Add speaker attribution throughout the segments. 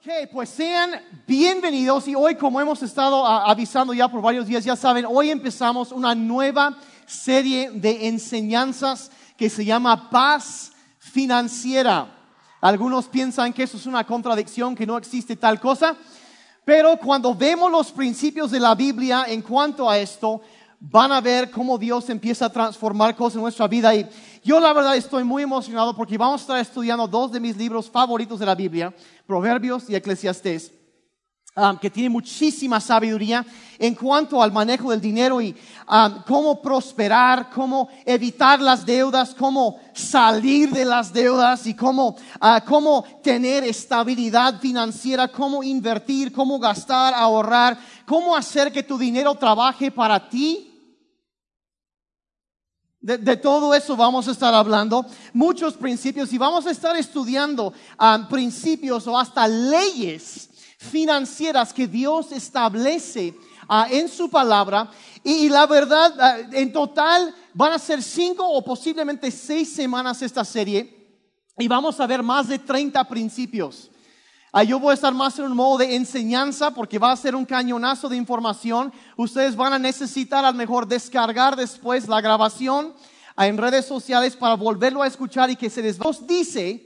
Speaker 1: Ok, pues sean bienvenidos y hoy como hemos estado ah, avisando ya por varios días, ya saben, hoy empezamos una nueva serie de enseñanzas que se llama paz financiera. Algunos piensan que eso es una contradicción, que no existe tal cosa, pero cuando vemos los principios de la Biblia en cuanto a esto, van a ver cómo Dios empieza a transformar cosas en nuestra vida. Y yo la verdad estoy muy emocionado porque vamos a estar estudiando dos de mis libros favoritos de la Biblia, Proverbios y Eclesiastés. um, que tiene muchísima sabiduría en cuanto al manejo del dinero y um, cómo prosperar, cómo evitar las deudas, cómo salir de las deudas y cómo, ah, cómo tener estabilidad financiera, cómo invertir, cómo gastar, ahorrar, cómo hacer que tu dinero trabaje para ti de, todo eso vamos a estar hablando, muchos principios y vamos a estar estudiando ah, principios o hasta leyes financieras que Dios establece ah, en su palabra. Y, y la verdad, ah, en total van a ser cinco o posiblemente seis semanas esta serie y vamos a ver más de 30 principios. Ah, yo voy a estar más en un modo de enseñanza porque va a ser un cañonazo de información. Ustedes van a necesitar a lo mejor descargar después la grabación ah, en redes sociales para volverlo a escuchar y que se les Dios dice,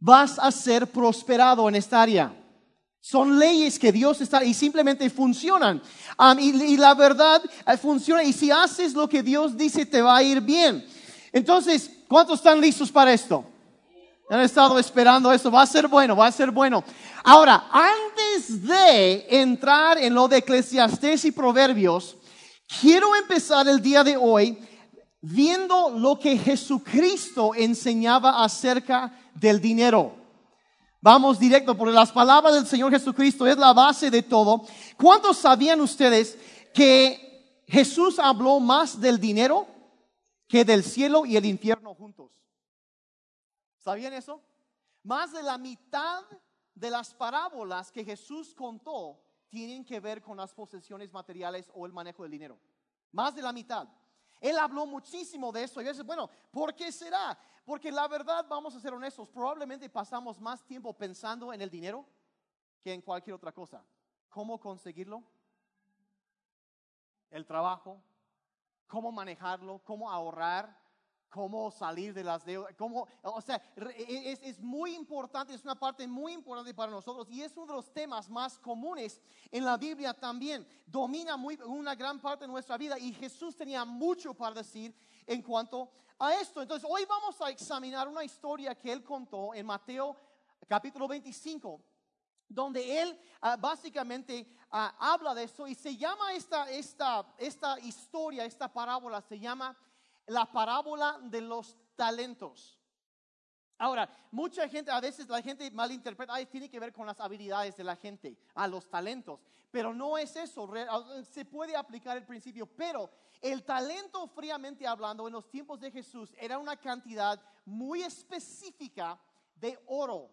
Speaker 1: vas a ser prosperado en esta área. Son leyes que Dios está y simplemente funcionan. Um, y, y la verdad funciona. Y si haces lo que Dios dice, te va a ir bien. Entonces, ¿cuántos están listos para esto? Han estado esperando eso. Va a ser bueno, va a ser bueno. Ahora, antes de entrar en lo de Eclesiastés y Proverbios, quiero empezar el día de hoy viendo lo que Jesucristo enseñaba acerca del dinero. Vamos directo, porque las palabras del Señor Jesucristo es la base de todo. ¿Cuántos sabían ustedes que Jesús habló más del dinero que del cielo y el infierno juntos? ¿Sabían eso? Más de la mitad de las parábolas que Jesús contó tienen que ver con las posesiones materiales o el manejo del dinero. Más de la mitad. Él habló muchísimo de eso y veces, bueno, ¿por qué será? Porque la verdad, vamos a ser honestos, probablemente pasamos más tiempo pensando en el dinero que en cualquier otra cosa. ¿Cómo conseguirlo? El trabajo, cómo manejarlo, cómo ahorrar, cómo salir de las deudas, cómo, o sea, e, es, es, muy importante, es una parte muy importante para nosotros y es uno de los temas más comunes en la Biblia también. Domina muy, una gran parte de nuestra vida y Jesús tenía mucho para decir en cuanto a esto. Entonces, hoy vamos a examinar una historia que él contó en Mateo capítulo 25 donde él uh, básicamente uh, habla de eso y se llama esta, esta, esta historia, esta parábola, se llama la parábola de los talentos. Ahora, mucha gente, a veces la gente malinterpreta, ay, tiene que ver con las habilidades de la gente, a los talentos, pero no es eso, se puede aplicar el principio, pero el talento fríamente hablando en los tiempos de Jesús era una cantidad muy específica de oro,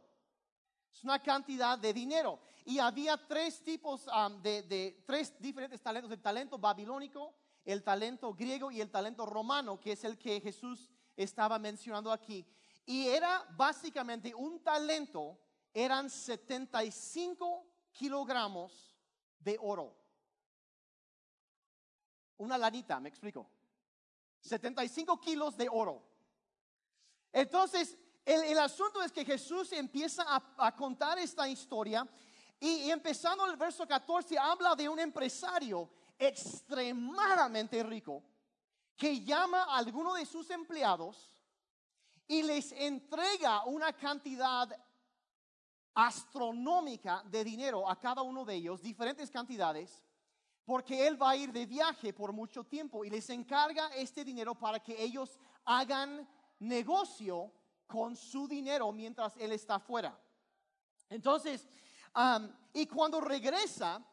Speaker 1: es una cantidad de dinero. Y había tres tipos um, de, de, tres diferentes talentos, el talento babilónico, el talento griego y el talento romano, que es el que Jesús estaba mencionando aquí. Y era básicamente un talento, eran 75 kilogramos de oro. Una lanita, me explico. 75 kilos de oro. Entonces, el, el asunto es que Jesús empieza a, contar esta historia y, y empezando el verso 14 habla de un empresario extremadamente rico que llama a alguno de sus empleados y les entrega una cantidad astronómica de dinero a cada uno de ellos, diferentes cantidades, porque él va a ir de viaje por mucho tiempo y les encarga este dinero para que ellos hagan negocio con su dinero mientras él está fuera. Entonces, y cuando regresa,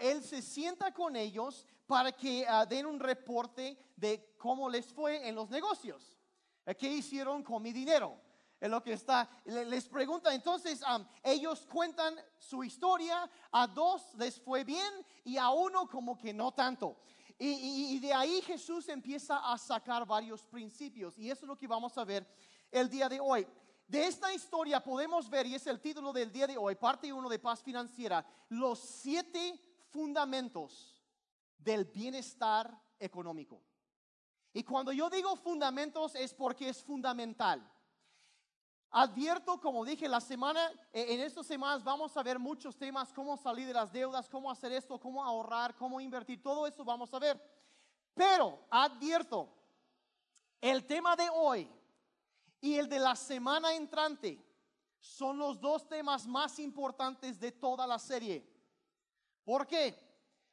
Speaker 1: él se sienta con ellos para que uh, den un reporte de cómo les fue en los negocios. ¿Qué hicieron con mi dinero? Es lo que está, les pregunta, entonces ellos cuentan su historia, a dos les fue bien y a uno como que no tanto. Y de ahí Jesús empieza a sacar varios principios y eso es lo que vamos a ver el día de hoy. de esta historia podemos ver, y es el título del día de hoy, parte 1 de paz financiera, los siete fundamentos del bienestar económico. Y cuando yo digo fundamentos es porque es fundamental. Advierto, como dije, la semana, eh, en estas semanas vamos a ver muchos temas, cómo salir de las deudas, cómo hacer esto, cómo ahorrar, cómo invertir, todo eso vamos a ver. Pero advierto, el tema de hoy y el de la semana entrante son los dos temas más importantes de toda la serie. ¿Por qué?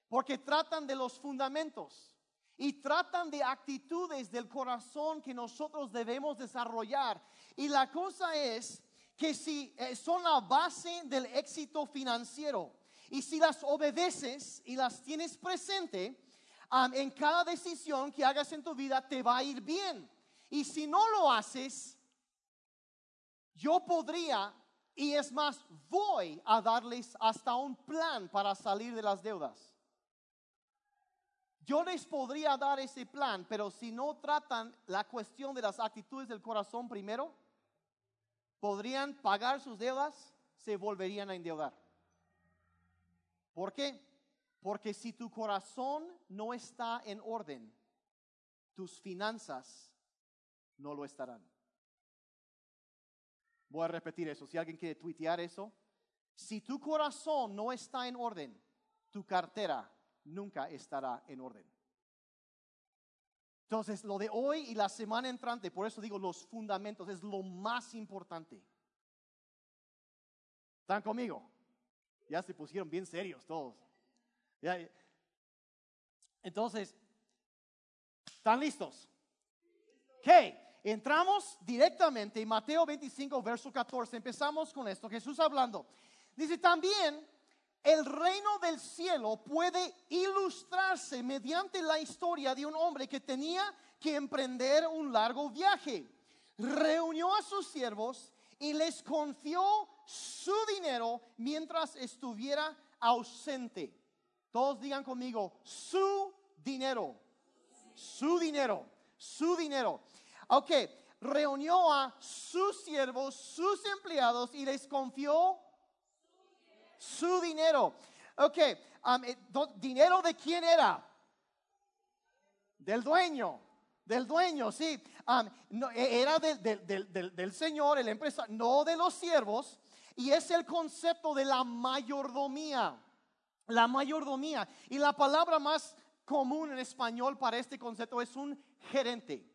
Speaker 1: Porque tratan de los fundamentos y tratan de actitudes del corazón que nosotros debemos desarrollar. Y la cosa es que si eh, son la base del éxito financiero y si las obedeces y las tienes presente, en cada decisión que hagas en tu vida te va a ir bien. Y si no lo haces, yo podría, y es más, voy a darles hasta un plan para salir de las deudas. Yo les podría dar ese plan, pero si no tratan la cuestión de las actitudes del corazón primero, podrían pagar sus deudas, se volverían a endeudar. ¿Por qué? Porque si tu corazón no está en orden, tus finanzas no lo estarán. Voy a repetir eso. Si alguien quiere tuitear eso, si tu corazón no está en orden, tu cartera nunca estará en orden. Entonces, lo de hoy y la semana entrante, por eso digo los fundamentos, es lo más importante. ¿Están conmigo? Ya se pusieron bien serios todos. Entonces, ¿están listos? Ok, entramos directamente en Mateo 25, verso 14. Empezamos con esto. Jesús hablando. Dice también el reino del cielo puede ilustrarse mediante la historia de un hombre que tenía que emprender un largo viaje. Reunió a sus siervos y les confió su dinero mientras estuviera ausente. Todos digan conmigo, su dinero, su dinero, su dinero. Ok, reunió a sus siervos, sus empleados y les confió su dinero. Ok, um, eh, ¿dinero de quién era? Del dueño, del dueño, sí. Um, e, era del, Señor, el empresa, no de los siervos. Y es el concepto de la mayordomía. La mayordomía. Y la palabra más común en español para este concepto es un gerente.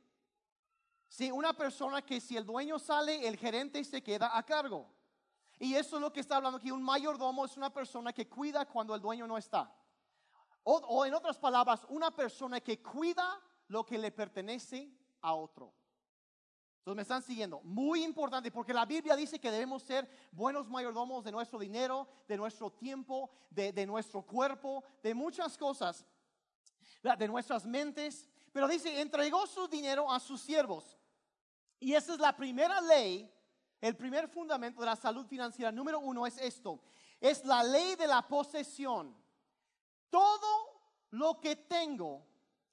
Speaker 1: Sí, una persona que si el dueño sale, el gerente se queda a cargo. Y eso es lo que está hablando aquí. Un mayordomo es una persona que cuida cuando el dueño no está. O, en otras palabras, una persona que cuida lo que le pertenece a otro. Entonces me están siguiendo. Muy importante porque la Biblia dice que debemos ser buenos mayordomos de nuestro dinero, de nuestro tiempo, de, de nuestro cuerpo, de muchas cosas, de nuestras mentes. Pero dice, entregó su dinero a sus siervos. Y esa es la primera ley el primer fundamento de la salud financiera, número uno, es esto. Es la ley de la posesión. Todo lo que tengo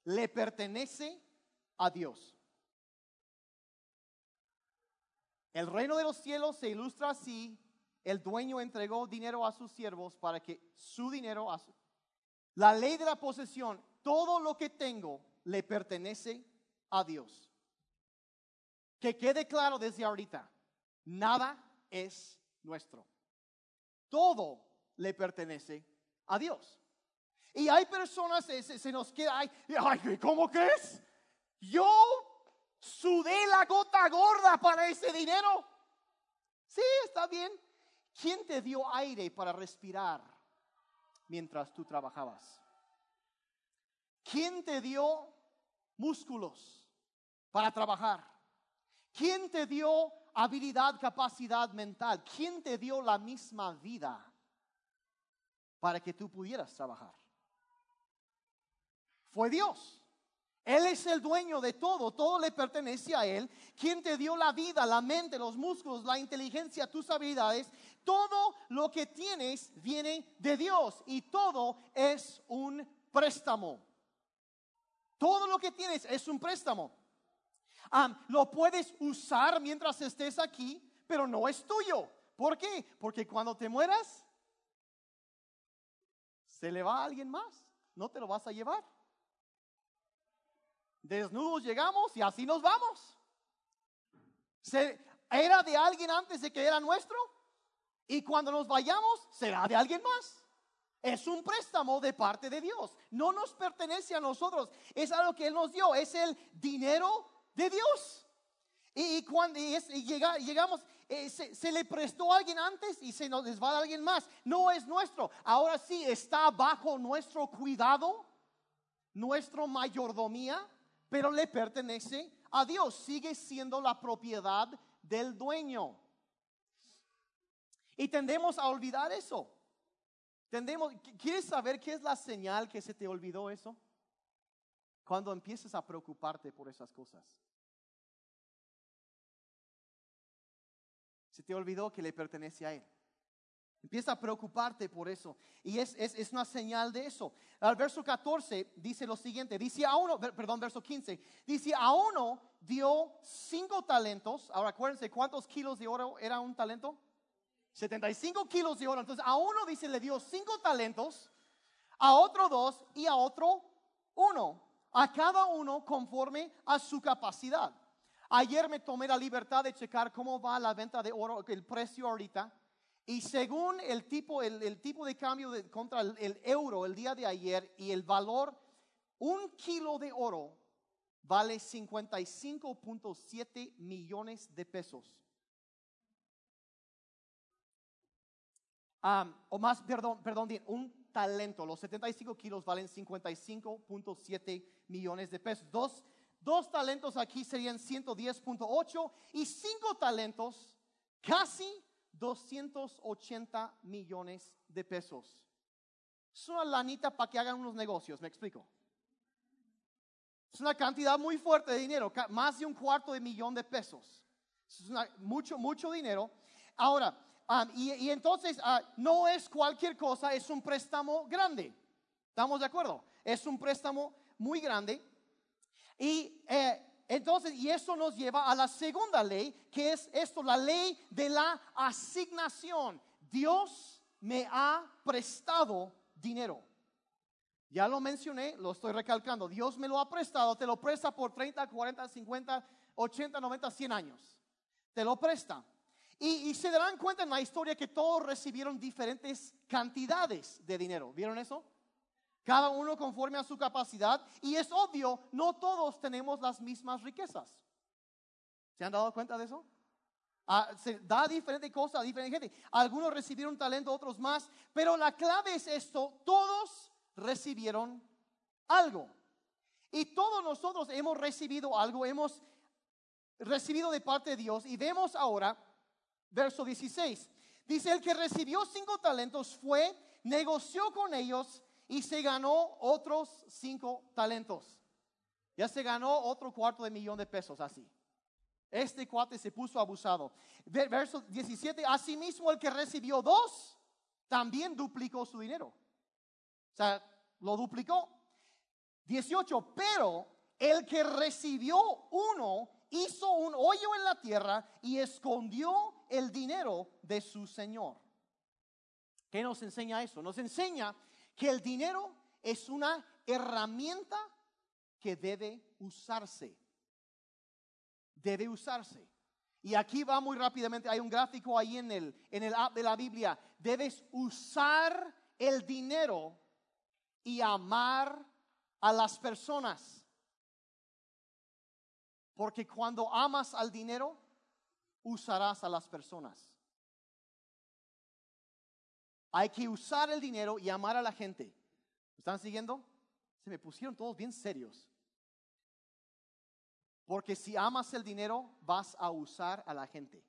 Speaker 1: le pertenece a Dios. El reino de los cielos se ilustra así. El dueño entregó dinero a sus siervos para que su dinero... A La ley de la posesión, todo lo que tengo le pertenece a Dios. Que quede claro desde ahorita. Nada es nuestro. Todo le pertenece a Dios. Y hay personas, se, se nos queda, ay, ay, ¿cómo crees? Yo sudé la gota gorda para ese dinero. Sí, está bien. ¿Quién te dio aire para respirar mientras tú trabajabas? ¿Quién te dio músculos para trabajar? ¿Quién te dio habilidad, capacidad mental? ¿Quién te dio la misma vida para que tú pudieras trabajar? Fue Dios. Él es el dueño de todo, todo le pertenece a Él. ¿Quién te dio la vida, la mente, los músculos, la inteligencia, tus habilidades? Todo lo que tienes viene de Dios y todo es un préstamo. Todo lo que tienes es un préstamo lo puedes usar mientras estés aquí pero no es tuyo. ¿Por qué? Porque cuando te mueras, se le va a alguien más. No te lo vas a llevar. Desnudos llegamos y así nos vamos. ¿Era de alguien antes de que era nuestro? Y cuando nos vayamos, será de alguien más. Es un préstamo de parte de Dios. No nos pertenece a nosotros. Es algo que Él nos dio. Es el dinero de Dios. Y, cuando llegamos, eh, se, le prestó a alguien antes y se nos va a alguien más. No es nuestro. Ahora sí está bajo nuestro cuidado, nuestra mayordomía, pero le pertenece a Dios. Sigue siendo la propiedad del dueño. Y tendemos a olvidar eso. Tendemos, ¿Quieres saber qué es la señal que se te olvidó eso? Cuando empieces a preocuparte por esas cosas. Se te olvidó que le pertenece a Él. Empieza a preocuparte por eso. Y es, es, una señal de eso. Al verso 14 dice lo siguiente. Dice a uno, perdón, verso 15. Dice a uno dio cinco talentos. Ahora acuérdense, ¿cuántos kilos de oro era un talento? 75 kilos de oro. Entonces a uno dice le dio cinco talentos. A otro dos y a otro uno. A cada uno conforme a su capacidad. Ayer me tomé la libertad de checar cómo va la venta de oro, el precio ahorita. Y según el tipo, el, tipo de cambio contra el, euro el día de ayer y el valor, un kilo de oro vale 55.7 millones de pesos. o más, perdón, perdón, un talento, los 75 kilos valen 55.7 millones de pesos. Dos Dos talentos aquí serían 110.8 y cinco talentos, casi 280 millones de pesos. Es una lanita para que hagan unos negocios, me explico. Es una cantidad muy fuerte de dinero, más de un cuarto de millón de pesos. Es mucho, mucho dinero. Ahora, y, entonces ah, no es cualquier cosa, es un préstamo grande. ¿Estamos de acuerdo? Es un préstamo muy grande. Y eh, entonces, y eso nos lleva a la segunda ley, que es esto, la ley de la asignación. Dios me ha prestado dinero. Ya lo mencioné, lo estoy recalcando. Dios me lo ha prestado, te lo presta por 30, 40, 50, 80, 90, 100 años. Te lo presta. Y, se darán cuenta en la historia que todos recibieron diferentes cantidades de dinero. ¿Vieron eso? cada uno conforme a su capacidad. Y es obvio, no todos tenemos las mismas riquezas. ¿Se han dado cuenta de eso? Ah, se da diferente cosa a diferente gente. Algunos recibieron talento, otros más. Pero la clave es esto, todos recibieron algo. Y todos nosotros hemos recibido algo, hemos recibido de parte de Dios. Y vemos ahora, verso 16. Dice, el que recibió cinco talentos fue, negoció con ellos y se ganó otros cinco talentos. Ya se ganó otro cuarto de millón de pesos así. Este cuate se puso abusado. Verso 17, asimismo el que recibió dos, también duplicó su dinero. O sea, lo duplicó. 18, pero el que recibió uno hizo un hoyo en la tierra y escondió el dinero de su señor. ¿Qué nos enseña eso? Nos enseña que el dinero es una herramienta que debe usarse. Debe usarse. Y aquí va muy rápidamente, hay un gráfico ahí en el, en el app de la Biblia. Debes usar el dinero y amar a las personas. Porque cuando amas al dinero, usarás a las personas. Hay que usar el dinero y amar a la gente. están siguiendo? Se me pusieron todos bien serios. Porque si amas el dinero, vas a usar a la gente.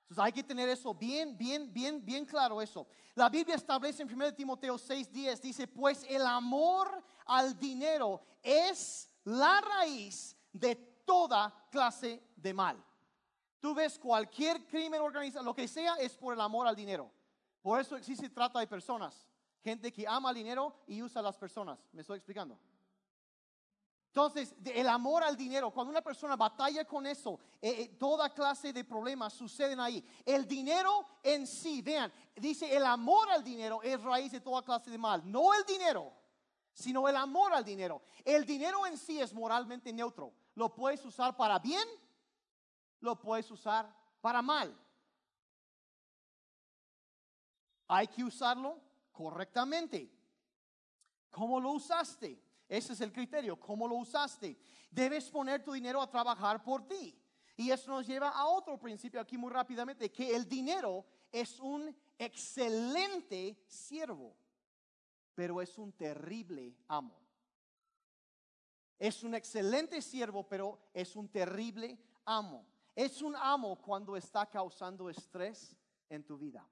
Speaker 1: Entonces hay que tener eso bien, bien, bien, bien claro eso. La Biblia establece en 1 Timoteo 6:10, dice, pues el amor al dinero es la raíz de toda clase de mal. Tú ves cualquier crimen organizado, lo que sea, es por el amor al dinero. Por eso existe trata de personas. Gente que ama el dinero y usa a las personas. ¿Me estoy explicando? Entonces, el amor al dinero, cuando una persona batalla con eso, eh, eh, toda clase de problemas suceden ahí. El dinero en sí, vean, dice el amor al dinero es raíz de toda clase de mal. No el dinero, sino el amor al dinero. El dinero en sí es moralmente neutro. Lo puedes usar para bien, lo puedes usar para mal. Hay que usarlo correctamente. ¿Cómo lo usaste? Ese es el criterio, cómo lo usaste. Debes poner tu dinero a trabajar por ti. Y eso nos lleva a otro principio aquí muy rápidamente, que el dinero es un excelente siervo, pero es un terrible amo. Es un excelente siervo, pero es un terrible amo. Es un amo cuando está causando estrés en tu vida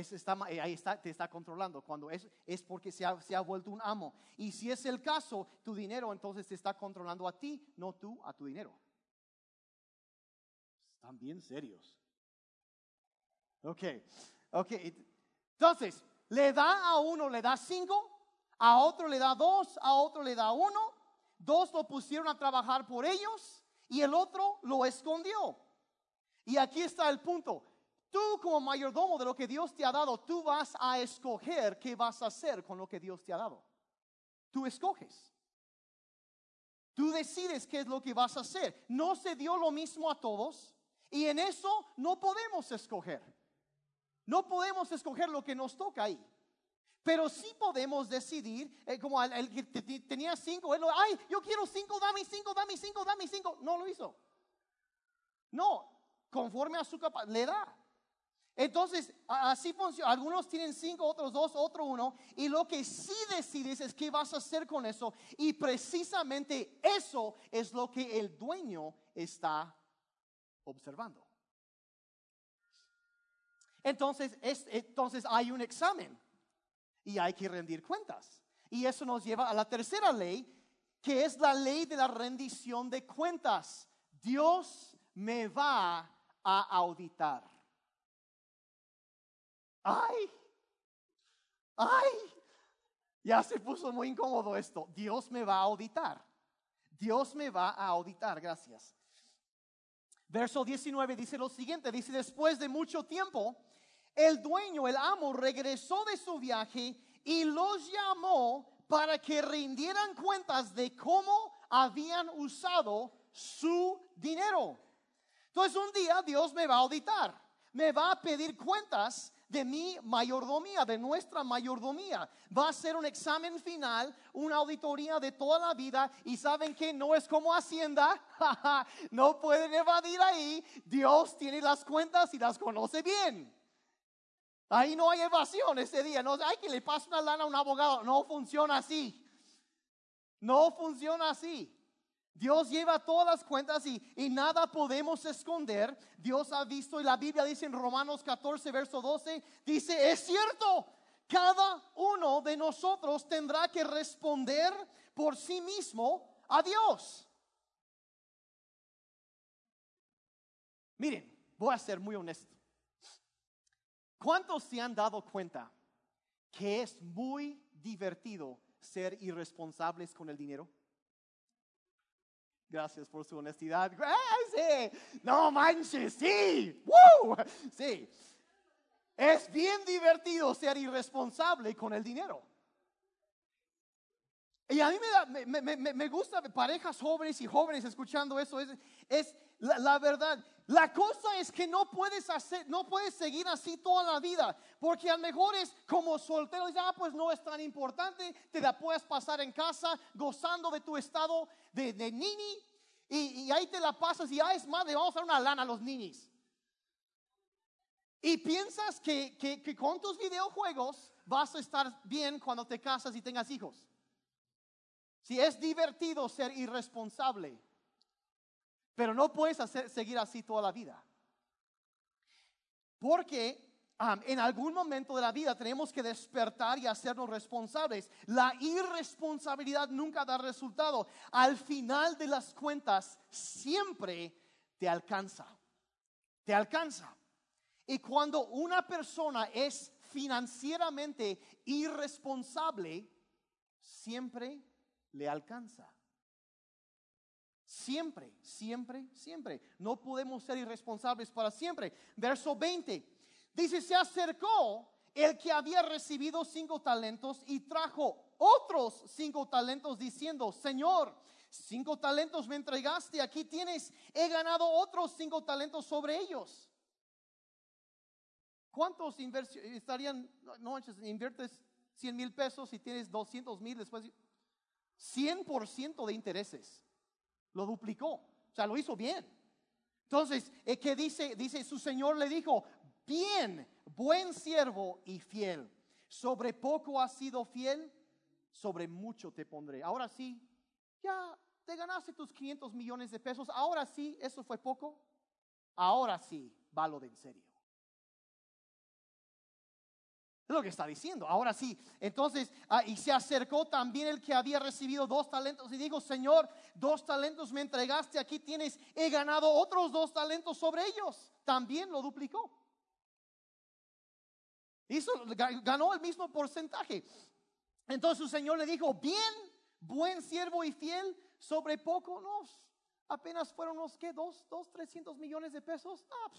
Speaker 1: está, eh, ahí está, te está controlando. Cuando es, es porque se ha, se ha, vuelto un amo. Y si es el caso, tu dinero entonces te está controlando a ti, no tú a tu dinero. Están bien serios. Ok, ok. Entonces, le da a uno, le da cinco, a otro le da dos, a otro le da uno. Dos lo pusieron a trabajar por ellos y el otro lo escondió. Y aquí está el punto. Tú como mayordomo de lo que Dios te ha dado, tú vas a escoger qué vas a hacer con lo que Dios te ha dado. Tú escoges. Tú decides qué es lo que vas a hacer. No se dio lo mismo a todos y en eso no podemos escoger. No podemos escoger lo que nos toca ahí. Pero sí podemos decidir, eh, como el, que tenía cinco, él, ay, yo quiero cinco, dame cinco, dame cinco, dame cinco. No lo hizo. No, conforme a su capacidad, le da. Entonces, así funciona. Algunos tienen cinco, otros dos, otro uno. Y lo que sí decides es qué vas a hacer con eso. Y precisamente eso es lo que el dueño está observando. Entonces, entonces hay un examen y hay que rendir cuentas. Y eso nos lleva a la tercera ley, que es la ley de la rendición de cuentas. Dios me va a auditar. Ay, ay, ya se puso muy incómodo esto. Dios me va a auditar. Dios me va a auditar, gracias. Verso 19 dice lo siguiente, dice, después de mucho tiempo, el dueño, el amo, regresó de su viaje y los llamó para que rindieran cuentas de cómo habían usado su dinero. Entonces un día Dios me va a auditar, me va a pedir cuentas de mi mayordomía, de nuestra mayordomía. Va a ser un examen final, una auditoría de toda la vida y saben que no es como Hacienda, no pueden evadir ahí, Dios tiene las cuentas y las conoce bien. Ahí no hay evasión ese día, no hay que le pase una lana a un abogado, no funciona así. No funciona así. Dios lleva todas las cuentas y, nada podemos esconder. Dios ha visto y la Biblia dice en Romanos 14, verso 12, dice, es cierto, cada uno de nosotros tendrá que responder por sí mismo a Dios. Miren, voy a ser muy honesto. ¿Cuántos se han dado cuenta que es muy divertido ser irresponsables con el dinero? Gracias por su honestidad. Sí. No manches, sí. Sí. Es bien divertido ser irresponsable con el dinero. Y a mí me, me, me, gusta parejas jóvenes y jóvenes escuchando eso. Es, es la, verdad. La cosa es que no puedes hacer, no puedes seguir así toda la vida. Porque a lo mejor es como soltero. Ya, ah, pues no es tan importante. Te la puedes pasar en casa gozando de tu estado de, de nini. Y, ahí te la pasas y, ah, es más, vamos a dar una lana a los ninis. Y piensas que, que con tus videojuegos vas a estar bien cuando te casas y tengas hijos. Si es divertido ser irresponsable, pero no puedes seguir así toda la vida. Porque en algún momento de la vida tenemos que despertar y hacernos responsables. La irresponsabilidad nunca da resultado. Al final de las cuentas, siempre te alcanza. Te alcanza. Y cuando una persona es financieramente irresponsable, siempre le alcanza. Siempre, siempre, siempre. No podemos ser irresponsables para siempre. Verso 20. Dice, se acercó el que había recibido cinco talentos y trajo otros cinco talentos diciendo, Señor, cinco talentos me entregaste, aquí tienes, he ganado otros cinco talentos sobre ellos. ¿Cuántos estarían, no, inviertes 100 mil pesos y tienes 200 mil después? 100% de intereses. Lo duplicó. O sea, lo hizo bien. Entonces, ¿qué dice? Dice, su Señor le dijo, bien, buen siervo y fiel. Sobre poco has sido fiel, sobre mucho te pondré. Ahora sí, ya te ganaste tus 500 millones de pesos. Ahora sí, eso fue poco. Ahora sí, va lo de en serio. Es lo que está diciendo. Ahora sí. Entonces, ah, y se acercó también el que había recibido dos talentos y dijo, Señor, dos talentos me entregaste, aquí tienes, he ganado otros dos talentos sobre ellos. También lo duplicó. Hizo, ganó el mismo porcentaje. Entonces su Señor le dijo, bien, buen siervo y fiel, sobre poco nos. Apenas fueron unos, ¿qué? Dos, dos, trescientos millones de pesos. Ah,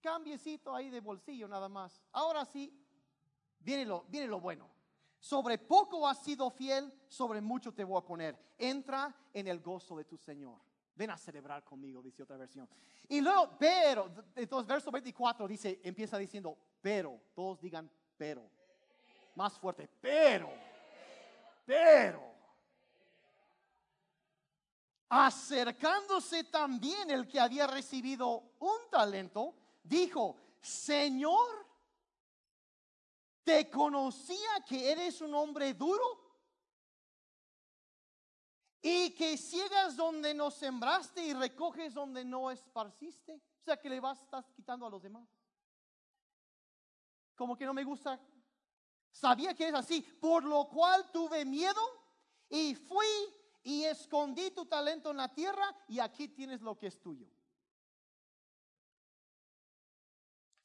Speaker 1: cambiecito ahí de bolsillo nada más. Ahora sí, viene lo, viene lo bueno. Sobre poco has sido fiel, sobre mucho te voy a poner. Entra en el gozo de tu Señor. Ven a celebrar conmigo, dice otra versión. Y luego, pero, entonces verso 24 dice, empieza diciendo, pero, todos digan, pero. Más fuerte, pero, pero. Acercándose también el que había recibido un talento, dijo, Señor, ¿te conocía que eres un hombre duro? Y que ciegas donde no sembraste y recoges donde no esparciste. O sea, que le vas, quitando a los demás. Como que no me gusta. Sabía que es así. Por lo cual tuve miedo y fui y escondí tu talento en la tierra y aquí tienes lo que es tuyo.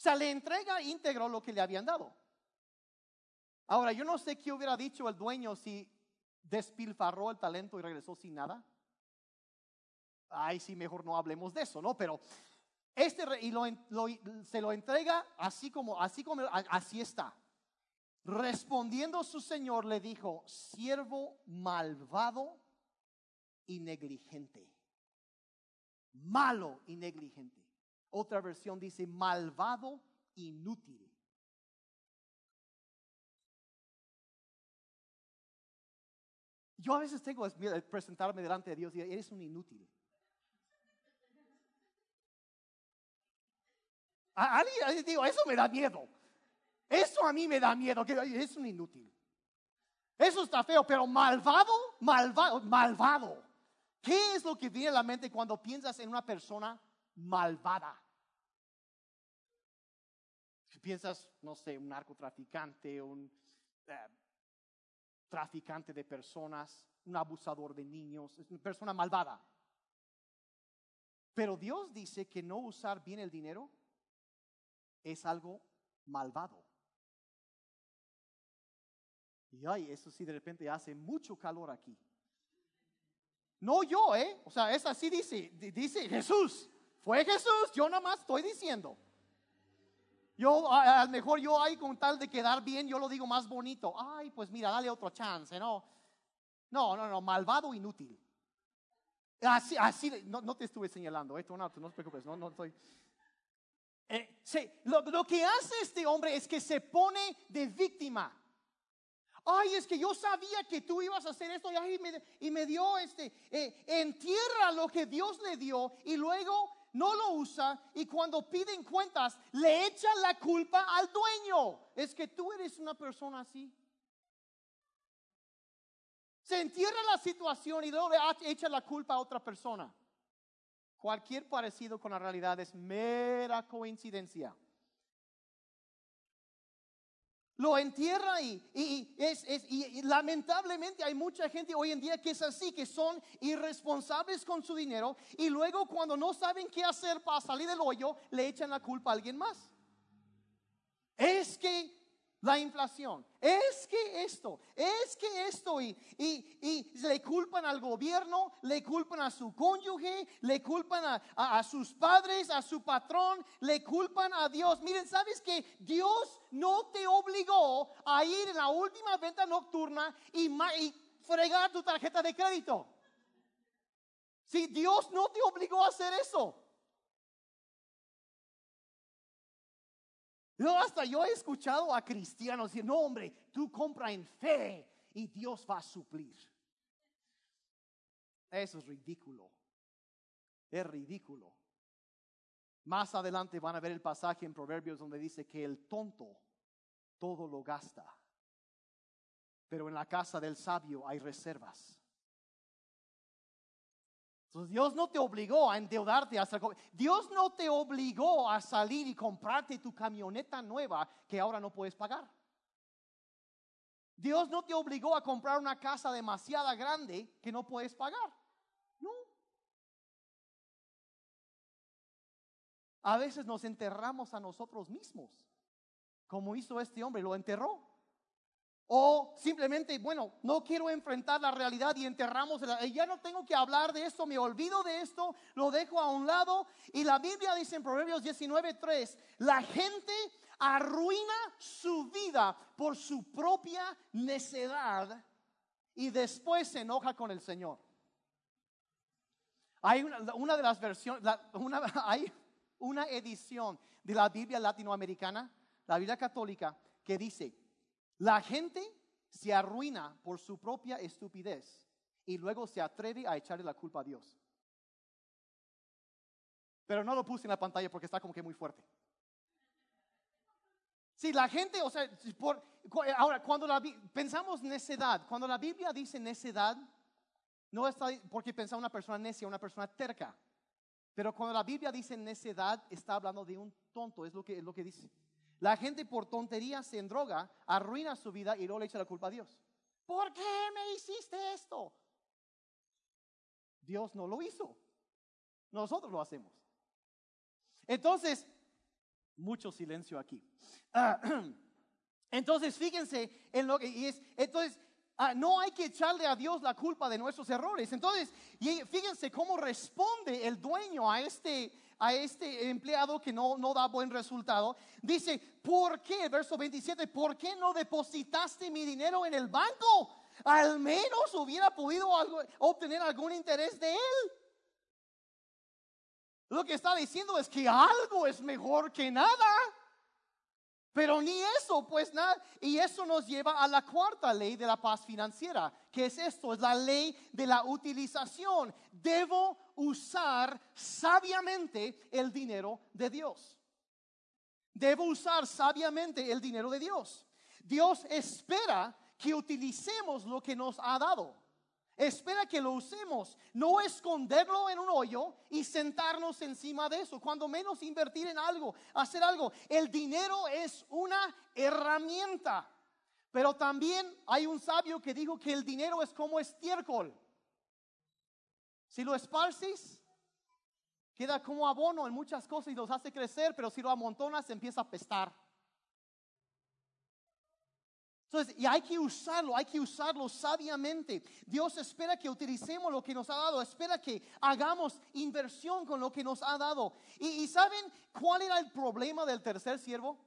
Speaker 1: Sea, le entrega íntegro lo que le habían dado. Ahora, yo no sé qué hubiera dicho el dueño si despilfarró el talento y regresó sin nada. Ay, sí, mejor no hablemos de eso, ¿no? Pero este y se lo entrega así como, así como, así está. Respondiendo su señor le dijo, siervo malvado y negligente. Malo y negligente. Otra versión dice malvado, inútil. Yo a veces tengo miedo de presentarme delante de Dios y eres un inútil. A alguien digo, eso me da miedo. Eso a mí me da miedo, que es un inútil. Eso está feo, pero malvado, malvado, malvado. ¿Qué es lo que viene a la mente cuando piensas en una persona malvada? Piensas, no sé, un narcotraficante, un eh, traficante de personas, un abusador de niños, es una persona malvada. Pero Dios dice que no usar bien el dinero es algo malvado. Y ay, eso sí de repente hace mucho calor aquí. No yo, ¿eh? O sea, es así dice, dice Jesús. Fue Jesús, yo nada más estoy diciendo. Yo, a, lo mejor yo ahí con tal de quedar bien, yo lo digo más bonito. Ay, pues mira, dale otro chance, ¿no? No, no, no, malvado, inútil. Así, así, no, te estuve señalando, esto no, no te preocupes, no, no estoy. Eh, lo, lo, que hace este hombre es que se pone de víctima. Ay, es que yo sabía que tú ibas a hacer esto y, me, y me dio este, eh, entierra lo que Dios le dio y luego no lo usa y cuando piden cuentas le echan la culpa al dueño. Es que tú eres una persona así. Se entierra la situación y luego le echa la culpa a otra persona. Cualquier parecido con la realidad es mera coincidencia lo entierra y, y, es, y, lamentablemente hay mucha gente hoy en día que es así, que son irresponsables con su dinero y luego cuando no saben qué hacer para salir del hoyo, le echan la culpa a alguien más. Es que la inflación, es que esto, es que esto, y, y, le culpan al gobierno, le culpan a su cónyuge, le culpan a, sus padres, a su patrón, le culpan a Dios. Miren, ¿sabes que Dios no te obligó a ir en la última venta nocturna y, y fregar tu tarjeta de crédito? Si Dios no te obligó a hacer eso. No, hasta yo he escuchado a cristianos decir, no hombre, tú compra en fe y Dios va a suplir. Eso es ridículo. Es ridículo. Más adelante van a ver el pasaje en Proverbios donde dice que el tonto todo lo gasta, pero en la casa del sabio hay reservas. Dios no te obligó a endeudarte hasta Dios no te obligó a salir y comprarte tu camioneta nueva que ahora no puedes pagar. Dios no te obligó a comprar una casa demasiado grande que no puedes pagar. No. A veces nos enterramos a nosotros mismos, como hizo este hombre, lo enterró. O simplemente, bueno, no quiero enfrentar la realidad y enterramos, y ya no tengo que hablar de esto, me olvido de esto, lo dejo a un lado. Y la Biblia dice en Proverbios 19:3, la gente arruina su vida por su propia necedad y después se enoja con el Señor. Hay una, de las versiones, hay una edición de la Biblia latinoamericana, la Biblia católica, que dice, la gente se arruina por su propia estupidez y luego se atreve a echarle la culpa a Dios. Pero no lo puse en la pantalla porque está como que muy fuerte. Si la gente, o sea, por, ahora cuando la, pensamos necedad, cuando la Biblia dice necedad, no está porque pensa una persona necia, una persona terca. Pero cuando la Biblia dice necedad, está hablando de un tonto, es lo que, es lo que dice. La gente por tonterías se droga, arruina su vida y luego le echa la culpa a Dios. ¿Por qué me hiciste esto? Dios no lo hizo. Nosotros lo hacemos. Entonces, mucho silencio aquí. Entonces, fíjense en lo que es. Entonces, ah, no hay que echarle a Dios la culpa de nuestros errores. Entonces, fíjense cómo responde el dueño a este, a este empleado que no, no da buen resultado. Dice, ¿por qué? Verso 27, ¿por qué no depositaste mi dinero en el banco? Al menos hubiera podido obtener algún interés de él. Lo que está diciendo es que algo es mejor que nada. Pero ni eso, pues nada. Y eso nos lleva a la cuarta ley de la paz financiera, que es esto, es la ley de la utilización. Debo usar sabiamente el dinero de Dios. Debo usar sabiamente el dinero de Dios. Dios espera que utilicemos lo que nos ha dado. Espera que lo usemos, no esconderlo en un hoyo y sentarnos encima de eso, cuando menos invertir en algo, hacer algo. El dinero es una herramienta, pero también hay un sabio que dijo que el dinero es como estiércol. Si lo esparces, queda como abono en muchas cosas y los hace crecer, pero si lo amontonas, empieza a pestar. Entonces, y hay que usarlo, hay que usarlo sabiamente. Dios espera que utilicemos lo que nos ha dado, espera que hagamos inversión con lo que nos ha dado. ¿Y, saben cuál era el problema del tercer siervo?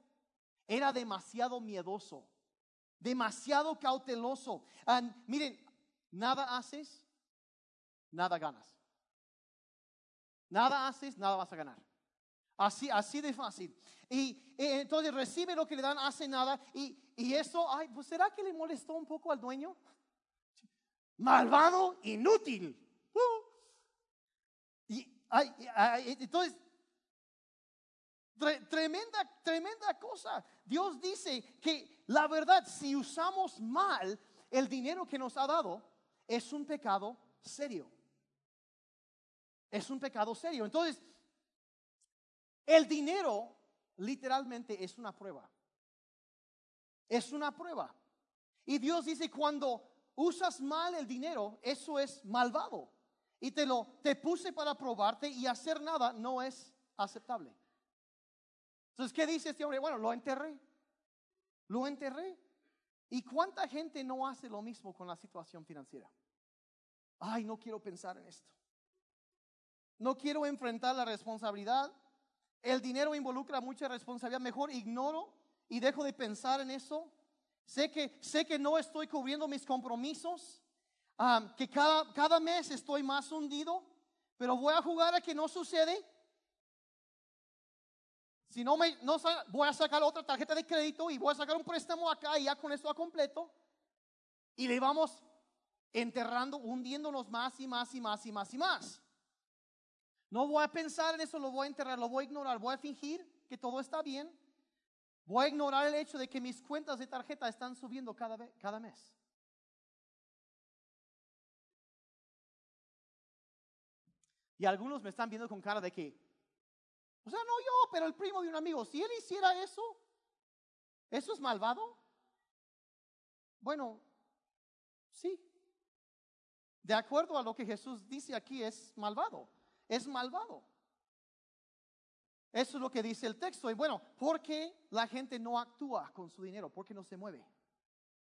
Speaker 1: Era demasiado miedoso, demasiado cauteloso. miren, nada haces, nada ganas. Nada haces, nada vas a ganar. Así, así de fácil. Y, entonces recibe lo que le dan, hace nada. Y, y eso, ay, pues será que le molestó un poco al dueño? Malvado, inútil. Uh. Y entonces, tremenda, tremenda cosa. Dios dice que la verdad, si usamos mal el dinero que nos ha dado, es un pecado serio. Es un pecado serio. Entonces, el dinero literalmente es una prueba. Es una prueba. Y Dios dice, cuando usas mal el dinero, eso es malvado. Y te lo te puse para probarte y hacer nada no es aceptable. Entonces, ¿qué dice este hombre? Bueno, lo enterré. Lo enterré. ¿Y cuánta gente no hace lo mismo con la situación financiera? Ay, no quiero pensar en esto. No quiero enfrentar la responsabilidad. El dinero involucra mucha responsabilidad. Mejor ignoro y dejo de pensar en eso. Sé que, sé que no estoy cubriendo mis compromisos, que cada, cada mes estoy más hundido, pero voy a jugar a que no sucede. Si no me, no, voy a sacar otra tarjeta de crédito y voy a sacar un préstamo acá y ya con esto a completo. Y le vamos enterrando, hundiéndonos más y más y más y más y más. No voy a pensar en eso, lo voy a enterrar, lo voy a ignorar, voy a fingir que todo está bien. Voy a ignorar el hecho de que mis cuentas de tarjeta están subiendo cada, vez, cada mes. Y algunos me están viendo con cara de que, o sea, no yo, pero el primo de un amigo, si él hiciera eso, ¿eso es malvado? Bueno, sí. De acuerdo a lo que Jesús dice aquí, es malvado. Es malvado. Eso es lo que dice el texto. Y bueno, ¿por qué la gente no actúa con su dinero? ¿Por qué no se mueve?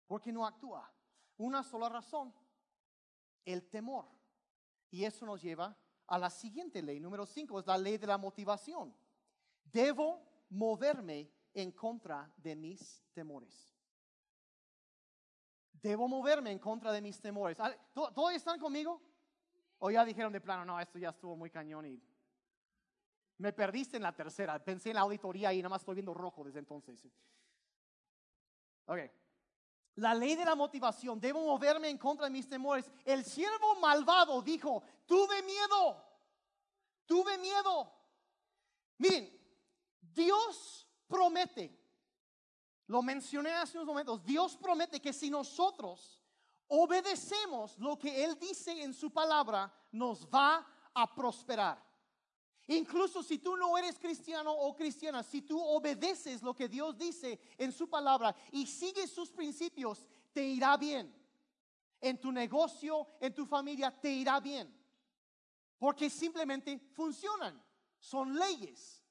Speaker 1: ¿Por qué no actúa? Una sola razón, el temor. Y eso nos lleva a la siguiente ley, número 5, es la ley de la motivación. Debo moverme en contra de mis temores. Debo moverme en contra de mis temores. ¿Todos están conmigo? ¿O ya dijeron de plano, no, esto ya estuvo muy cañón y me perdiste en la tercera. Pensé en la auditoría y nada más estoy viendo rojo desde entonces. Ok. La ley de la motivación. Debo moverme en contra de mis temores. El siervo malvado dijo, tuve miedo. Tuve miedo. Miren, Dios promete, lo mencioné hace unos momentos, Dios promete que si nosotros obedecemos lo que Él dice en su palabra, nos va a prosperar. Incluso si tú no eres cristiano o cristiana, si tú obedeces lo que Dios dice en su palabra y sigues sus principios, te irá bien. En tu negocio, en tu familia, te irá bien. Porque simplemente funcionan. Son leyes.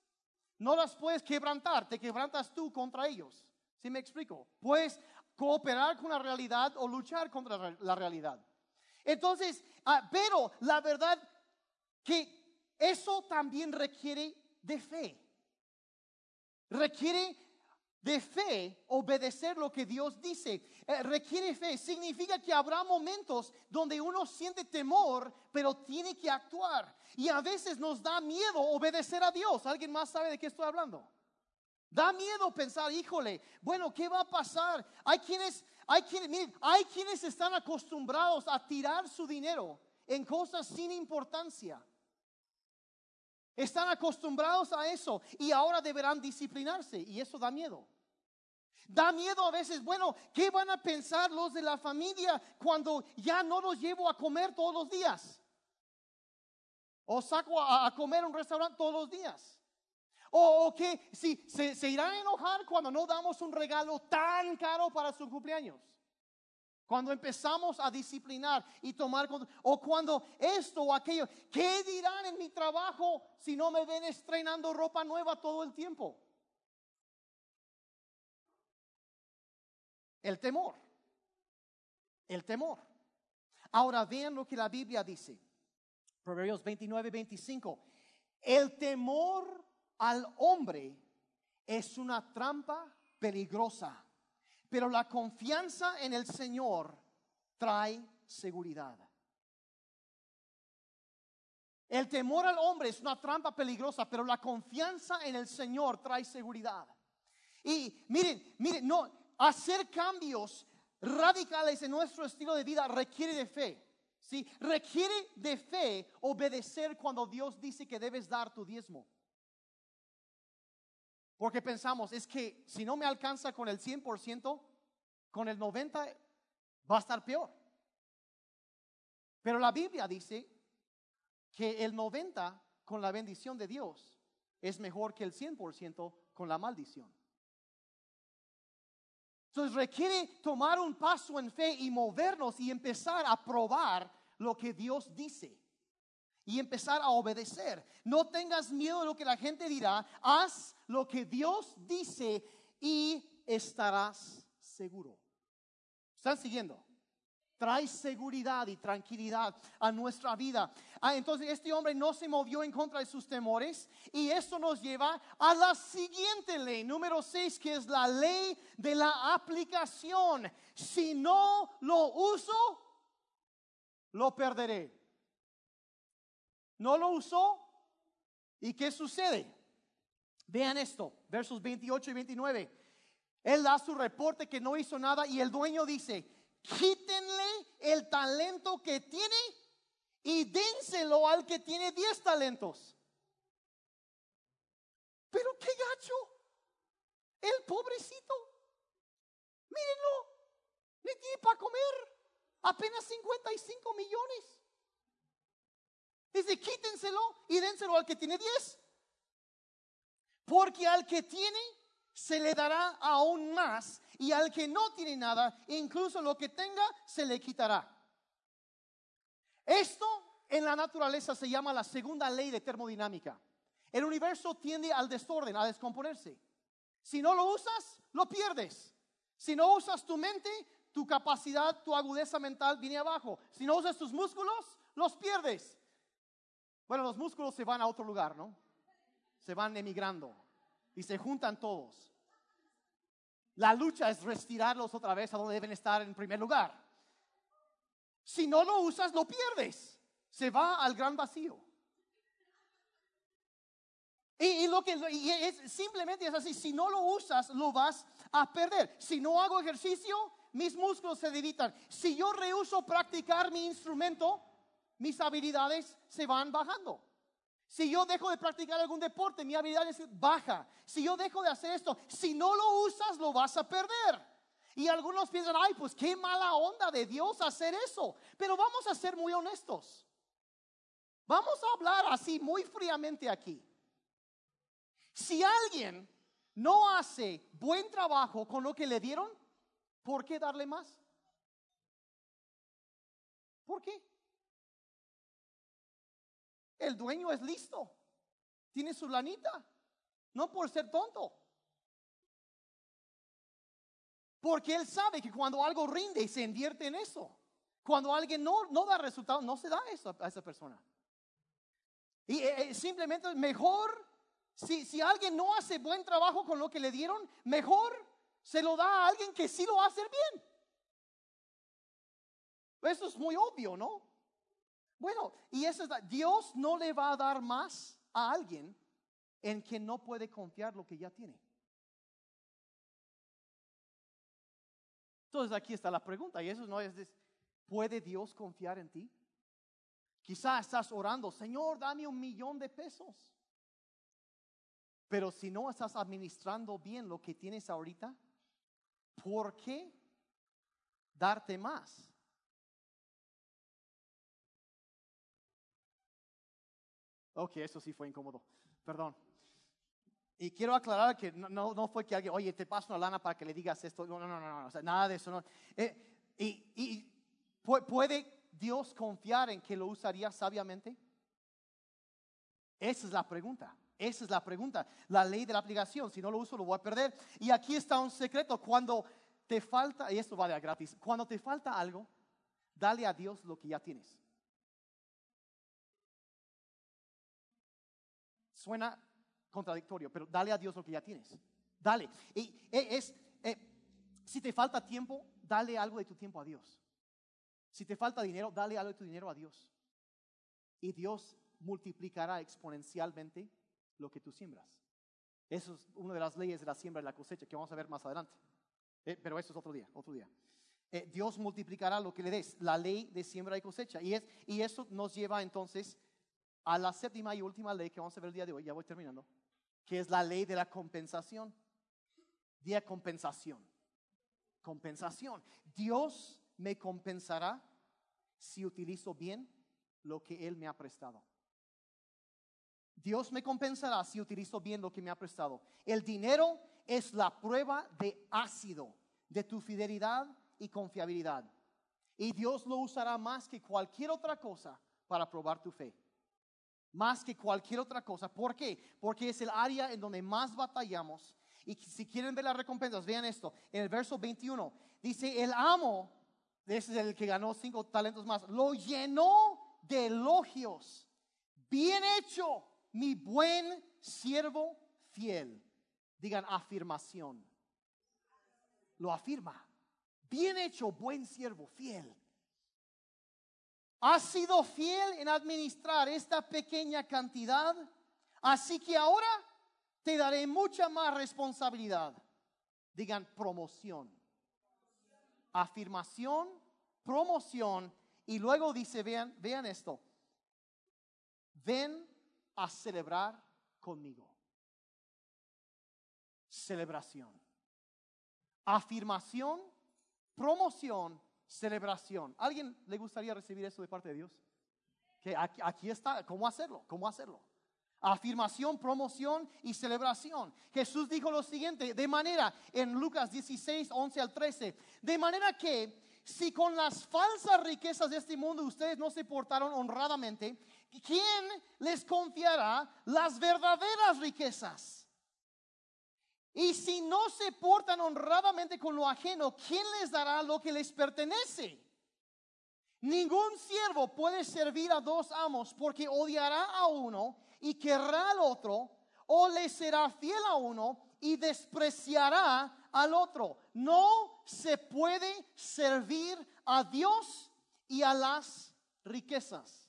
Speaker 1: No las puedes quebrantar, te quebrantas tú contra ellos. ¿Sí me explico? Puedes cooperar con la realidad o luchar contra la realidad. Entonces, ah, pero la verdad que eso también requiere de fe. Requiere de fe obedecer lo que Dios dice. Eh, requiere fe. Significa que habrá momentos donde uno siente temor, pero tiene que actuar. Y a veces nos da miedo obedecer a Dios. ¿Alguien más sabe de qué estoy hablando? Da miedo pensar, híjole, bueno, ¿qué va a pasar? Hay quienes, hay quienes, miren, hay quienes están acostumbrados a tirar su dinero en cosas sin importancia. Están acostumbrados a eso y ahora deberán disciplinarse y eso da miedo. Da miedo a veces, bueno, ¿qué van a pensar los de la familia cuando ya no los llevo a comer todos los días? O saco a, comer a un restaurante todos los días. O, que si se, se irán a enojar cuando no damos un regalo tan caro para su cumpleaños. Cuando empezamos a disciplinar y tomar o cuando esto o aquello, ¿qué dirán en mi trabajo si no me ven estrenando ropa nueva todo el tiempo? El temor. El temor. Ahora vean lo que la Biblia dice. Proverbios 29, 25. El temor al hombre es una trampa peligrosa pero la confianza en el Señor trae seguridad. El temor al hombre es una trampa peligrosa, pero la confianza en el Señor trae seguridad. Y miren, miren, no, hacer cambios radicales en nuestro estilo de vida requiere de fe. ¿sí? Requiere de fe obedecer cuando Dios dice que debes dar tu diezmo. Porque pensamos, es que si no me alcanza con el 100%, con el 90% va a estar peor. Pero la Biblia dice que el 90% con la bendición de Dios es mejor que el 100% con la maldición. Entonces requiere tomar un paso en fe y movernos y empezar a probar lo que Dios dice y empezar a obedecer. No tengas miedo de lo que la gente dirá, haz lo que Dios dice y estarás seguro. ¿Están siguiendo? Trae seguridad y tranquilidad a nuestra vida. Ah, entonces este hombre no se movió en contra de sus temores y esto nos lleva a la siguiente ley, número 6, que es la ley de la aplicación. Si no lo uso, lo perderé. No lo usó y ¿qué sucede? Vean esto, versos 28 y 29. Él da su reporte que no hizo nada y el dueño dice, quítenle el talento que tiene y dénselo al que tiene 10 talentos. Pero qué gacho, el pobrecito, mírenlo, le tiene para comer apenas 55 millones. Dice, quítenselo y dénselo al que tiene 10. Porque al que tiene se le dará aún más y al que no tiene nada, incluso lo que tenga, se le quitará. Esto en la naturaleza se llama la segunda ley de termodinámica. El universo tiende al desorden, a descomponerse. Si no lo usas, lo pierdes. Si no usas tu mente, tu capacidad, tu agudeza mental viene abajo. Si no usas tus músculos, los pierdes. Bueno, los músculos se van a otro lugar, ¿no? Se van emigrando y se juntan todos. La lucha es retirarlos otra vez a donde deben estar en primer lugar. Si no lo usas, lo pierdes. Se va al gran vacío. Y, lo que es, simplemente es así, si no lo usas, lo vas a perder. Si no hago ejercicio, mis músculos se debilitan. Si yo rehuso practicar mi instrumento, mis habilidades se van bajando. Si yo dejo de practicar algún deporte, mi habilidad es baja. Si yo dejo de hacer esto, si no lo usas, lo vas a perder. Y algunos piensan, ay, pues qué mala onda de Dios hacer eso. Pero vamos a ser muy honestos. Vamos a hablar así muy fríamente aquí. Si alguien no hace buen trabajo con lo que le dieron, ¿por qué darle más? ¿Por qué? El dueño es listo. Tiene su lanita. No por ser tonto. Porque él sabe que cuando algo rinde se invierte en eso, cuando alguien no, no da resultado, no se da eso a esa persona. Y eh, eh, simplemente mejor, si, si alguien no hace buen trabajo con lo que le dieron, mejor se lo da a alguien que sí lo va a hacer bien. Eso es muy obvio, ¿no? Bueno, y eso es, Dios no le va a dar más a alguien en que no puede confiar lo que ya tiene. Entonces aquí está la pregunta, y eso no es, ¿puede Dios confiar en ti? Quizás estás orando, Señor, dame un millón de pesos. Pero si no estás administrando bien lo que tienes ahorita, ¿por qué darte más? Ok, eso sí fue incómodo. Perdón. Y quiero aclarar que no, no, fue que alguien, oye, te paso una lana para que le digas esto. No, no, no, no, o nada de eso. No. Eh, y, y puede Dios confiar en que lo usaría sabiamente? Esa es la pregunta. Esa es la pregunta. La ley de la aplicación. Si no lo uso, lo voy a perder. Y aquí está un secreto. Cuando te falta, y esto vale a gratis, cuando te falta algo, dale a Dios lo que ya tienes. Suena contradictorio, pero dale a Dios lo que ya tienes. Dale. Y e, es, eh, si te falta tiempo, dale algo de tu tiempo a Dios. Si te falta dinero, dale algo de tu dinero a Dios. Y Dios multiplicará exponencialmente lo que tú siembras. Eso es una de las leyes de la siembra y la cosecha que vamos a ver más adelante. Eh, pero eso es otro día, otro día. Eh, Dios multiplicará lo que le des, la ley de siembra y cosecha. Y, es, y eso nos lleva entonces a la séptima y última ley que vamos a ver el día de hoy, ya voy terminando, que es la ley de la compensación. Día compensación. Compensación. Dios me compensará si utilizo bien lo que Él me ha prestado. Dios me compensará si utilizo bien lo que me ha prestado. El dinero es la prueba de ácido de tu fidelidad y confiabilidad. Y Dios lo usará más que cualquier otra cosa para probar tu fe más que cualquier otra cosa. ¿Por qué? Porque es el área en donde más batallamos Y si quieren ver las recompensas, vean esto. En el verso 21 dice, el amo, ese es el que ganó cinco talentos más, lo llenó de elogios. Bien hecho, mi buen siervo fiel. Digan afirmación. Lo afirma. Bien hecho, buen siervo, fiel. Has sido fiel en administrar esta pequeña cantidad, así que ahora te daré mucha más responsabilidad. Digan promoción. Afirmación, promoción, y luego dice, vean, vean esto, ven a celebrar conmigo. Celebración. Afirmación, promoción, celebración. ¿Alguien le gustaría recibir eso de parte de Dios? Que aquí, está, ¿cómo hacerlo? ¿Cómo hacerlo? Afirmación, promoción y celebración. Jesús dijo lo siguiente, de manera, en Lucas 16, 11 al 13, de manera que si con las falsas riquezas de este mundo ustedes no se portaron honradamente, ¿quién les confiará las verdaderas riquezas? Y si no se portan honradamente con lo ajeno, ¿quién les dará lo que les pertenece? Ningún siervo puede servir a dos amos porque odiará a uno y querrá al otro, o le será fiel a uno y despreciará al otro. No se puede servir a Dios y a las riquezas.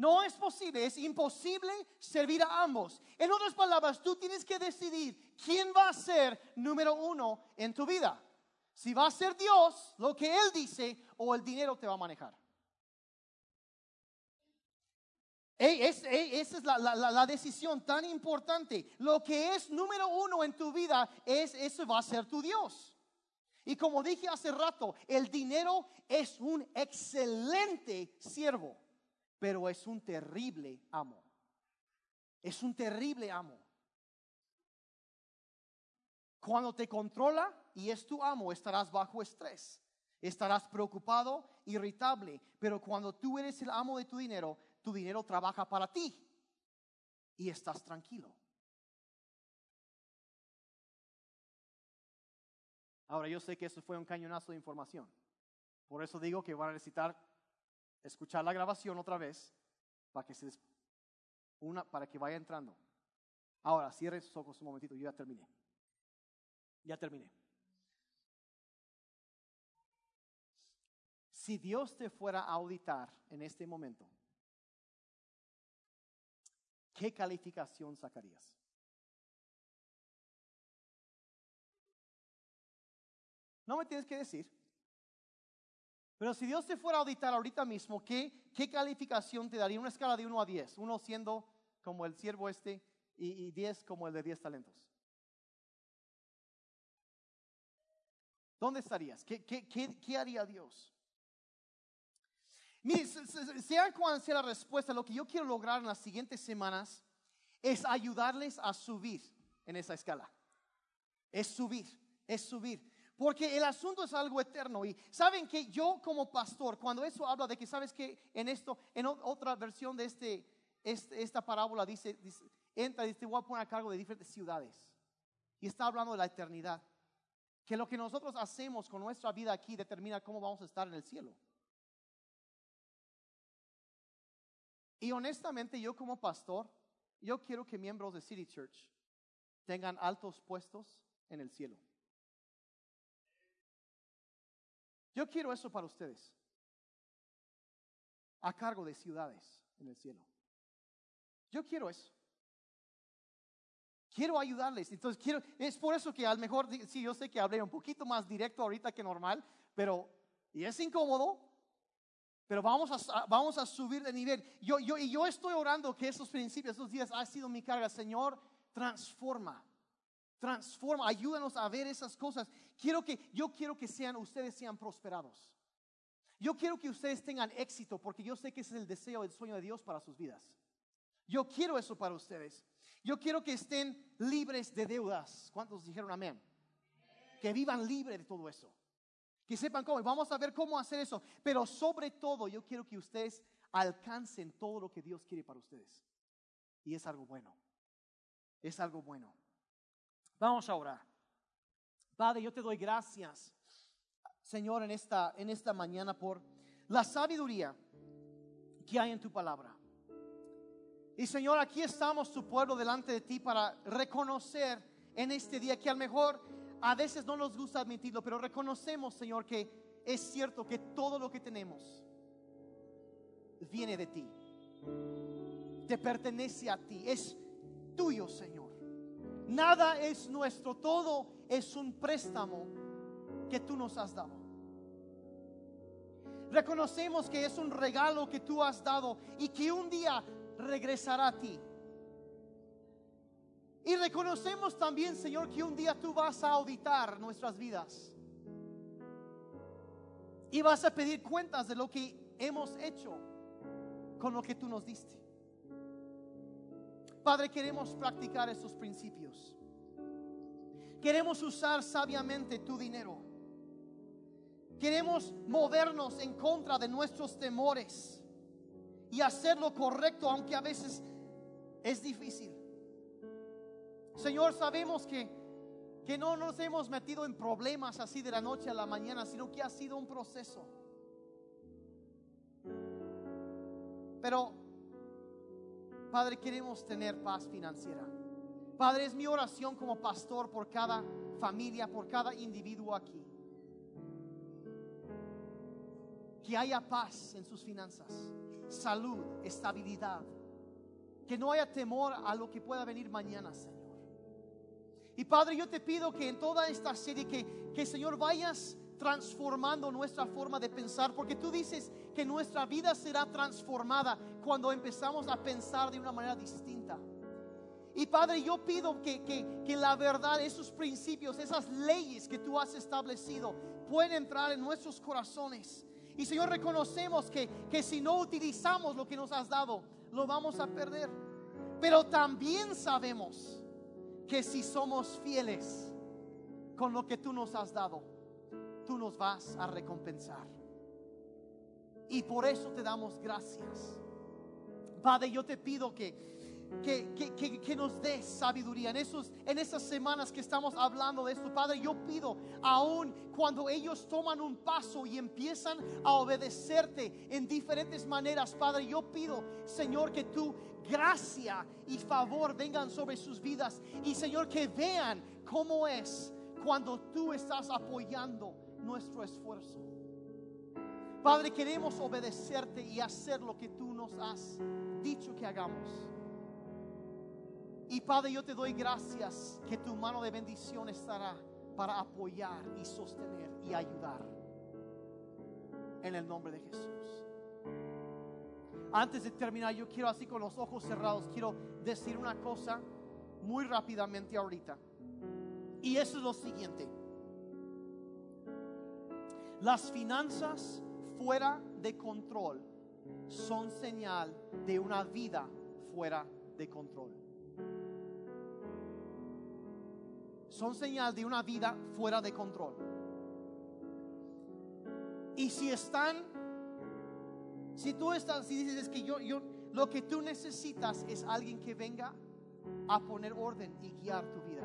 Speaker 1: No es posible, es imposible servir a ambos. En otras palabras, tú tienes que decidir quién va a ser número uno en tu vida. Si va a ser Dios, lo que Él dice, o el dinero te va a manejar. esa es la, decisión tan importante. Lo que es número uno en tu vida es eso va a ser tu Dios. Y como dije hace rato, el dinero es un excelente siervo pero es un terrible amo. Es un terrible amo. Cuando te controla y es tu amo, estarás bajo estrés. Estarás preocupado, irritable. Pero cuando tú eres el amo de tu dinero, tu dinero trabaja para ti. Y estás tranquilo. Ahora yo sé que eso fue un cañonazo de información. Por eso digo que van a necesitar escuchar la grabación otra vez para que se una para que vaya entrando. Ahora, cierre sus ojos un momentito, yo ya terminé. Ya terminé. Si Dios te fuera a auditar en este momento, ¿qué calificación sacarías? No me tienes que decir. Pero si Dios te fuera a auditar ahorita mismo, ¿qué, qué calificación te daría? Una escala de 1 a 10. Uno siendo como el siervo este y, 10 como el de 10 talentos. ¿Dónde estarías? ¿Qué, qué, qué, haría Dios? Mire, sea cual sea la respuesta, lo que yo quiero lograr en las siguientes semanas es ayudarles a subir en esa escala. Es subir, es subir. Porque el asunto es algo eterno. Y saben que yo como pastor, cuando eso habla de que, sabes que en esto, en otra versión de este, este, esta parábola dice, entra y dice, voy a poner a cargo de diferentes ciudades. Y está hablando de la eternidad. Que lo que nosotros hacemos con nuestra vida aquí determina cómo vamos a estar en el cielo. Y honestamente yo como pastor, yo quiero que miembros de City Church tengan altos puestos en el cielo. Yo quiero eso para ustedes. A cargo de ciudades en el cielo. Yo quiero eso. Quiero ayudarles. Entonces quiero, es por eso que a lo mejor, sí, yo sé que hablé un poquito más directo ahorita que normal, pero, y es incómodo, pero vamos a, vamos a subir de nivel. Yo, yo, y yo estoy orando que esos principios, esos días ha sido mi carga. Señor, transforma transforma, ayúdanos a ver esas cosas. Quiero que, yo quiero que sean, ustedes sean prosperados. Yo quiero que ustedes tengan éxito porque yo sé que ese es el deseo, el sueño de Dios para sus vidas. Yo quiero eso para ustedes. Yo quiero que estén libres de deudas. ¿Cuántos dijeron amén? Que vivan libres de todo eso. Que sepan cómo. Vamos a ver cómo hacer eso. Pero sobre todo, yo quiero que ustedes alcancen todo lo que Dios quiere para ustedes. Y es algo bueno. Es algo bueno. Vamos a orar. Padre, yo te doy gracias, Señor, en esta, en esta mañana por la sabiduría que hay en tu palabra. Y Señor, aquí estamos, tu pueblo, delante de ti para reconocer en este día que a lo mejor a veces no nos gusta admitirlo, pero reconocemos, Señor, que es cierto que todo lo que tenemos viene de ti. Te pertenece a ti, es tuyo, Señor. Nada es nuestro, todo es un préstamo que tú nos has dado. Reconocemos que es un regalo que tú has dado y que un día regresará a ti. Y reconocemos también, Señor, que un día tú vas a auditar nuestras vidas. Y vas a pedir cuentas de lo que hemos hecho con lo que tú nos diste. Padre, queremos practicar estos principios. Queremos usar sabiamente tu dinero. Queremos movernos en contra de nuestros temores y hacer lo correcto, aunque a veces es difícil. Señor, sabemos que, que no nos hemos metido en problemas así de la noche a la mañana, sino que ha sido un proceso. Pero, Padre, queremos tener paz financiera. Padre, es mi oración como pastor por cada familia, por cada individuo aquí. Que haya paz en sus finanzas, salud, estabilidad. Que no haya temor a lo que pueda venir mañana, Señor. Y Padre, yo te pido que en toda esta serie, que, que Señor vayas transformando nuestra forma de pensar, porque tú dices que nuestra vida será transformada cuando empezamos a pensar de una manera distinta. Y Padre, yo pido que, que, la verdad, esos principios, esas leyes que tú has establecido, pueden entrar en nuestros corazones. Y Señor, reconocemos que, que si no utilizamos lo que nos has dado, lo vamos a perder. Pero también sabemos que si somos fieles con lo que tú nos has dado, tú nos vas a recompensar. Y por eso te damos gracias. Padre, yo te pido que que, nos dé sabiduría en, esos, en esas semanas que estamos hablando de esto. Padre, yo pido, aún cuando ellos toman un paso y empiezan a obedecerte en diferentes maneras, Padre, yo pido, Señor, que tu gracia y favor vengan sobre sus vidas. Y Señor, que vean cómo es cuando tú estás apoyando nuestro esfuerzo. Padre, queremos obedecerte y hacer lo que tú nos has dicho que hagamos. Y Padre, yo te doy gracias que tu mano de bendición estará para apoyar y sostener y ayudar. En el nombre de Jesús. Antes de terminar, yo quiero así con los ojos cerrados, quiero decir una cosa muy rápidamente ahorita. Y eso es lo siguiente. Las finanzas fuera de control son señal de una vida fuera de control. son señal de una vida fuera de control. Y si están, si tú estás, si dices que yo, yo, lo que tú necesitas es alguien que venga a poner orden y guiar tu vida.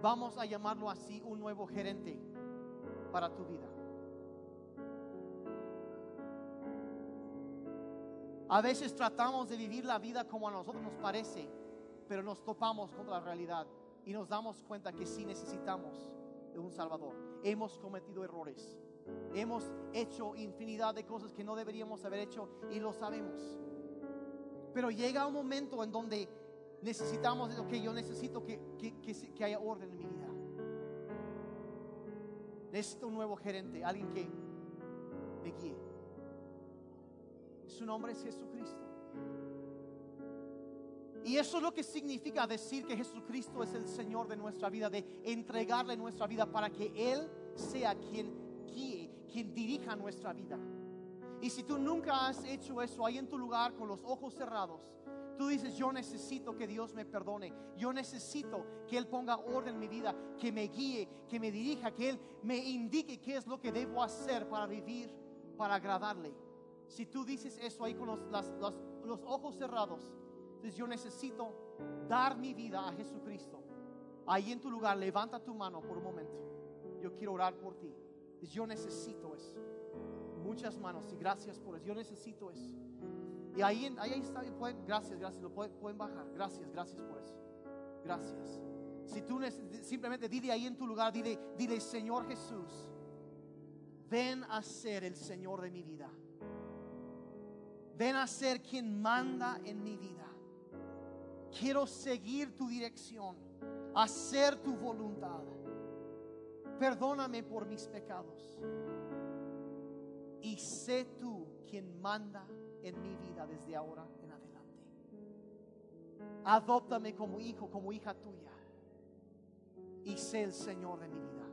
Speaker 1: Vamos a llamarlo así, un nuevo gerente para tu vida. A veces tratamos de vivir la vida como a nosotros nos parece, pero nos topamos con la realidad y nos damos cuenta que sí necesitamos de un Salvador. Hemos cometido errores. Hemos hecho infinidad de cosas que no deberíamos haber hecho y lo sabemos. Pero llega un momento en donde necesitamos lo que yo necesito que, que, haya orden en mi vida. Necesito un nuevo gerente, alguien que me guíe. Su nombre es Jesucristo. Y eso es lo que significa decir que Jesucristo es el Señor de nuestra vida, de entregarle nuestra vida para que Él sea quien guíe, quien dirija nuestra vida. Y si tú nunca has hecho eso ahí en tu lugar con los ojos cerrados, tú dices, yo necesito que Dios me perdone, yo necesito que Él ponga orden en mi vida, que me guíe, que me dirija, que Él me indique qué es lo que debo hacer para vivir, para agradarle. Si tú dices eso ahí con los, los ojos cerrados, entonces yo necesito dar mi vida a Jesucristo, Ahí en tu lugar, levanta tu mano por un momento. Yo quiero orar por ti. Yo necesito eso. Muchas manos y gracias por eso. Yo necesito eso. Y ahí, ahí está, gracias, gracias, lo pueden, pueden bajar. Gracias, gracias por eso. Gracias. Si tú simplemente dile ahí en tu lugar, dile, dile, Señor Jesús, ven a ser el Señor de mi vida. Ven a ser quien manda en mi vida. Quiero seguir tu dirección, hacer tu voluntad. Perdóname por mis pecados. Y sé tú quien manda en mi vida desde ahora en adelante. Adóptame como hijo, como hija tuya. Y sé el Señor de mi vida.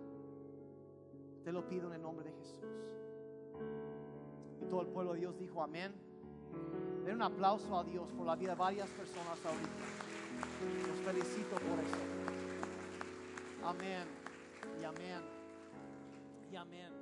Speaker 1: Te lo pido en el nombre de Jesús. Y todo el pueblo de Dios dijo amén. Den un aplauso a Dios por la vida de varias personas ahorita. Los felicito por eso. Amén. Y amén. Y amén.